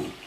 Ooh.